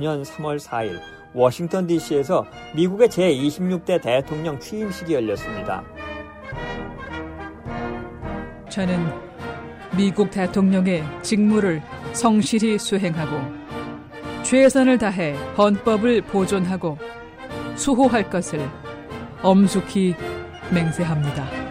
(1905년 3월 4일) 워싱턴 DC에서 미국의 제26대 대통령 취임식이 열렸습니다. 저는 미국 대통령의 직무를 성실히 수행하고 최선을 다해 헌법을 보존하고 수호할 것을 엄숙히 맹세합니다.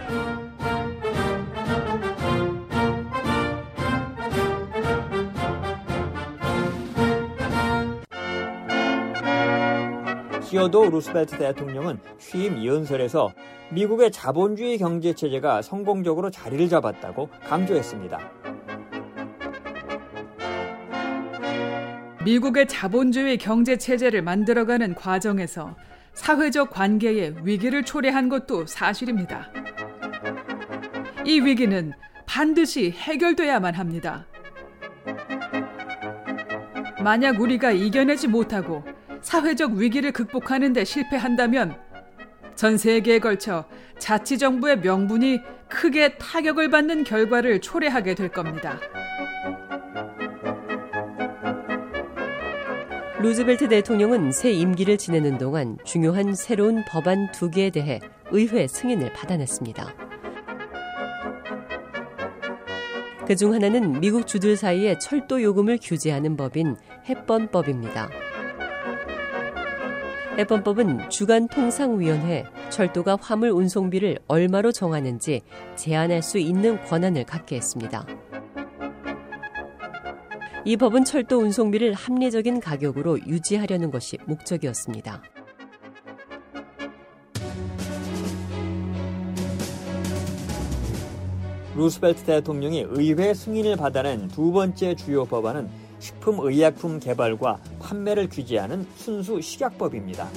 시어도 루스벨트 대통령은 취임 연설에서 미국의 자본주의 경제 체제가 성공적으로 자리를 잡았다고 강조했습니다. 미국의 자본주의 경제 체제를 만들어가는 과정에서 사회적 관계에 위기를 초래한 것도 사실입니다. 이 위기는 반드시 해결돼야만 합니다. 만약 우리가 이겨내지 못하고 사회적 위기를 극복하는 데 실패한다면 전 세계에 걸쳐 자치정부의 명분이 크게 타격을 받는 결과를 초래하게 될 겁니다. 루즈벨트 대통령은 새 임기를 지내는 동안 중요한 새로운 법안 두 개에 대해 의회 승인을 받아냈습니다. 그중 하나는 미국 주들 사이의 철도 요금을 규제하는 법인 해번법입니다. 해번법은 주간통상위원회 철도가 화물 운송비를 얼마로 정하는지 제한할 수 있는 권한을 갖게 했습니다. 이 법은 철도 운송비를 합리적인 가격으로 유지하려는 것이 목적이었습니다. 루스벨트 대통령이 의회 승인을 받아낸 두 번째 주요 법안은 식품의약품 개발과 판매를 규제하는 순수 식약법입니다.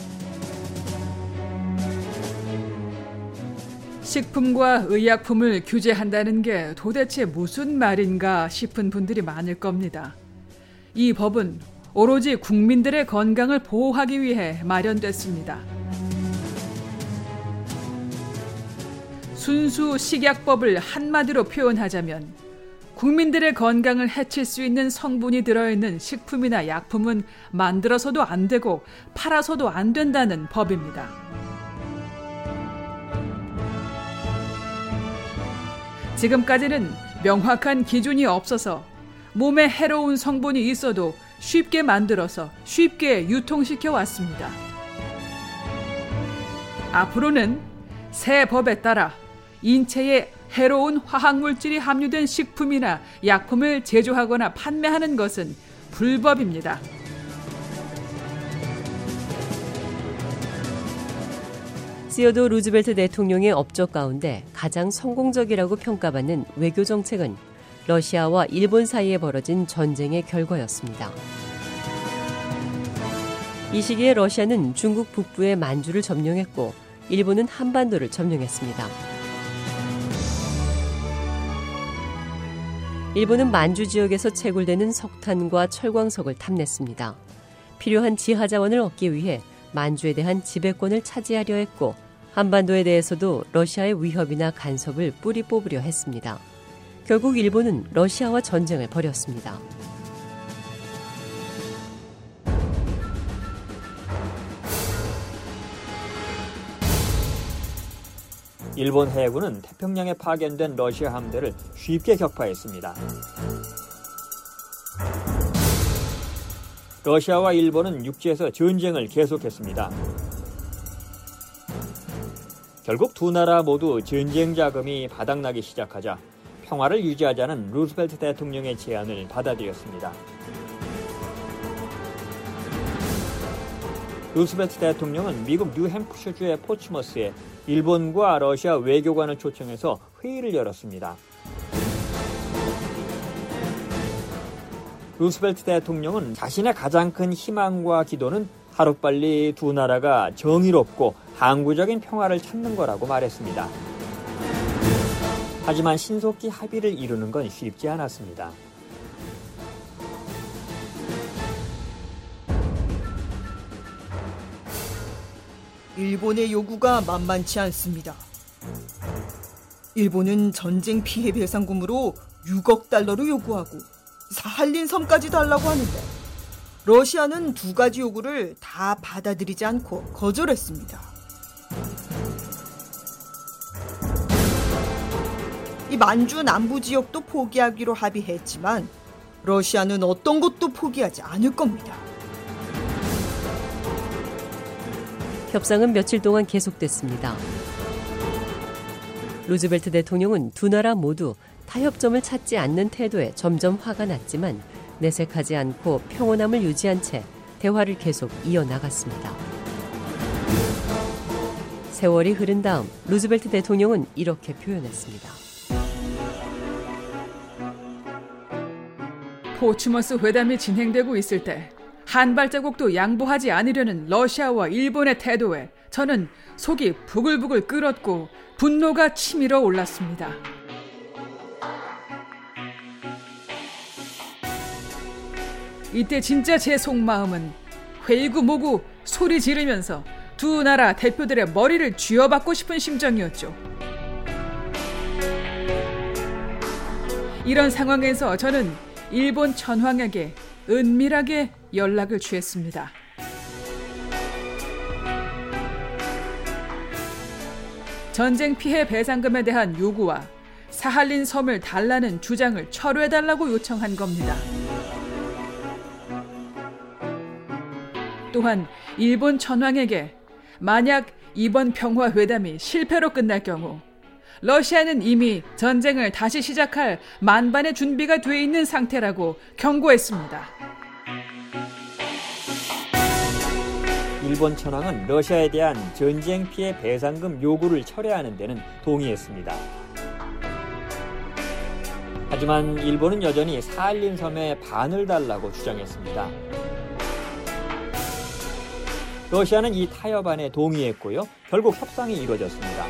식품과 의약품을 규제한다는 게 도대체 무슨 말인가 싶은 분들이 많을 겁니다. 이 법은 오로지 국민들의 건강을 보호하기 위해 마련됐습니다. 순수 식약법을 한마디로 표현하자면 국민들의 건강을 해칠 수 있는 성분이 들어있는 식품이나 약품은 만들어서도 안 되고 팔아서도 안 된다는 법입니다. 지금까지는 명확한 기준이 없어서 몸에 해로운 성분이 있어도 쉽게 만들어서 쉽게 유통시켜 왔습니다. 앞으로는 새 법에 따라 인체에 해로운 화학물질이 함유된 식품이나 약품을 제조하거나 판매하는 것은 불법입니다. 시어도 루즈벨트 대통령의 업적 가운데 가장 성공적이라고 평가받는 외교 정책은 러시아와 일본 사이에 벌어진 전쟁의 결과였습니다. 이 시기에 러시아는 중국 북부의 만주를 점령했고 일본은 한반도를 점령했습니다. 일본은 만주 지역에서 채굴되는 석탄과 철광석을 탐냈습니다. 필요한 지하 자원을 얻기 위해 만주에 대한 지배권을 차지하려 했고 한반도에 대해서도 러시아의 위협이나 간섭을 뿌리 뽑으려 했습니다. 결국 일본은 러시아와 전쟁을 벌였습니다. 일본 해군은 태평양에 파견된 러시아 함대를 쉽게 격파했습니다. 러시아와 일본은 육지에서 전쟁을 계속했습니다. 결국 두 나라 모두 전쟁 자금이 바닥나기 시작하자 평화를 유지하자는 루스벨트 대통령의 제안을 받아들였습니다. 루스벨트 대통령은 미국 뉴햄프셔주의 포츠머스에 일본과 러시아 외교관을 초청해서 회의를 열었습니다. 루스벨트 대통령은 자신의 가장 큰 희망과 기도는 하루빨리 두 나라가 정의롭고 항구적인 평화를 찾는 거라고 말했습니다. 하지만 신속히 합의를 이루는 건 쉽지 않았습니다. 일본의 요구가 만만치 않습니다. 일본은 전쟁 피해 배상금으로 6억 달러를 요구하고 사할린 섬까지 달라고 하는데 러시아는 두 가지 요구를 다 받아들이지 않고 거절했습니다. 이 만주 남부 지역도 포기하기로 합의했지만 러시아는 어떤 것도 포기하지 않을 겁니다. 협상은 며칠 동안 계속됐습니다. 루즈벨트 대통령은 두 나라 모두 타협점을 찾지 않는 태도에 점점 화가 났지만 내색하지 않고 평온함을 유지한 채 대화를 계속 이어나갔습니다. 세월이 흐른 다음 루즈벨트 대통령은 이렇게 표현했습니다. 포츠머스 회담이 진행되고 있을 때 한 발자국도 양보하지 않으려는 러시아와 일본의 태도에 저는 속이 부글부글 끓었고 분노가 치밀어 올랐습니다. 이때 진짜 제 속마음은 회의구 모구 소리 지르면서 두 나라 대표들의 머리를 쥐어받고 싶은 심정이었죠. 이런 상황에서 저는 일본 천황에게 은밀하게 연락을 취했습니다. 전쟁 피해 배상금에 대한 요구와 사할린 섬을 달라는 주장을 철회해달라고 요청한 겁니다. 또한 일본 천황에게 만약 이번 평화회담이 실패로 끝날 경우 러시아는 이미 전쟁을 다시 시작할 만반의 준비가 돼 있는 상태라고 경고했습니다. 일본 천황은 러시아에 대한 전쟁 피해 배상금 요구를 철회하는 데는 동의했습니다. 하지만 일본은 여전히 사할린 섬의 반을 달라고 주장했습니다. 러시아는 이 타협안에 동의했고요. 결국 협상이 이루어졌습니다.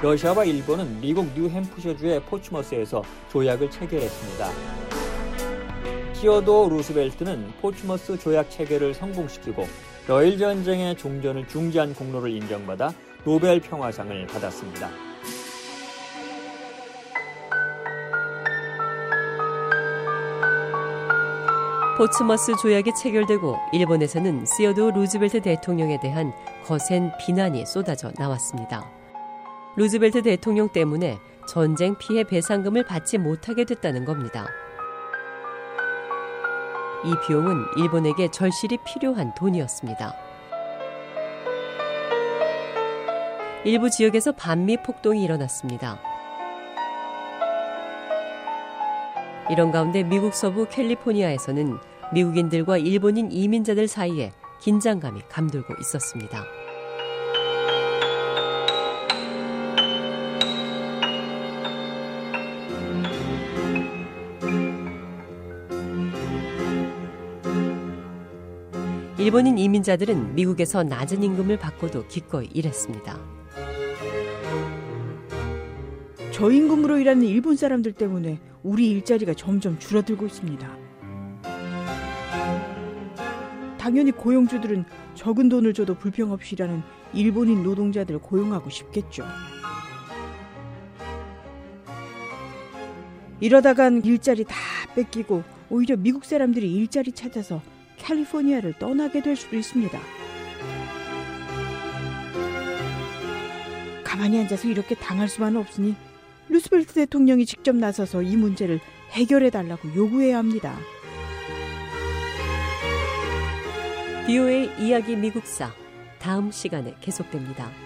러시아와 일본은 미국 뉴햄프셔주의 포츠머스에서 조약을 체결했습니다. 시어도어 루스벨트는 포츠머스 조약 체결을 성공시키고 러일 전쟁의 종전을 중재한 공로를 인정받아 노벨 평화상을 받았습니다. 포츠머스 조약이 체결되고 일본에서는 시어도어 루즈벨트 대통령에 대한 거센 비난이 쏟아져 나왔습니다. 루즈벨트 대통령 때문에 전쟁 피해 배상금을 받지 못하게 됐다는 겁니다. 이 비용은 일본에게 절실히 필요한 돈이었습니다. 일부 지역에서 반미 폭동이 일어났습니다. 이런 가운데 미국 서부 캘리포니아에서는 미국인들과 일본인 이민자들 사이에 긴장감이 감돌고 있었습니다. 일본인 이민자들은 미국에서 낮은 임금을 받고도 기꺼이 일했습니다. 저임금으로 일하는 일본 사람들 때문에 우리 일자리가 점점 줄어들고 있습니다. 당연히 고용주들은 적은 돈을 줘도 불평 없이 일하는 일본인 노동자들을 고용하고 싶겠죠. 이러다간 일자리 다 뺏기고 오히려 미국 사람들이 일자리 찾아서 캘리포니아를 떠나게 될 수도 있습니다. 가만히 앉아서 이렇게 당할 수만은 없으니 루스벨트 대통령이 직접 나서서 이 문제를 해결해 달라고 요구해야 합니다. 비오의 이야기 미국사 다음 시간에 계속됩니다.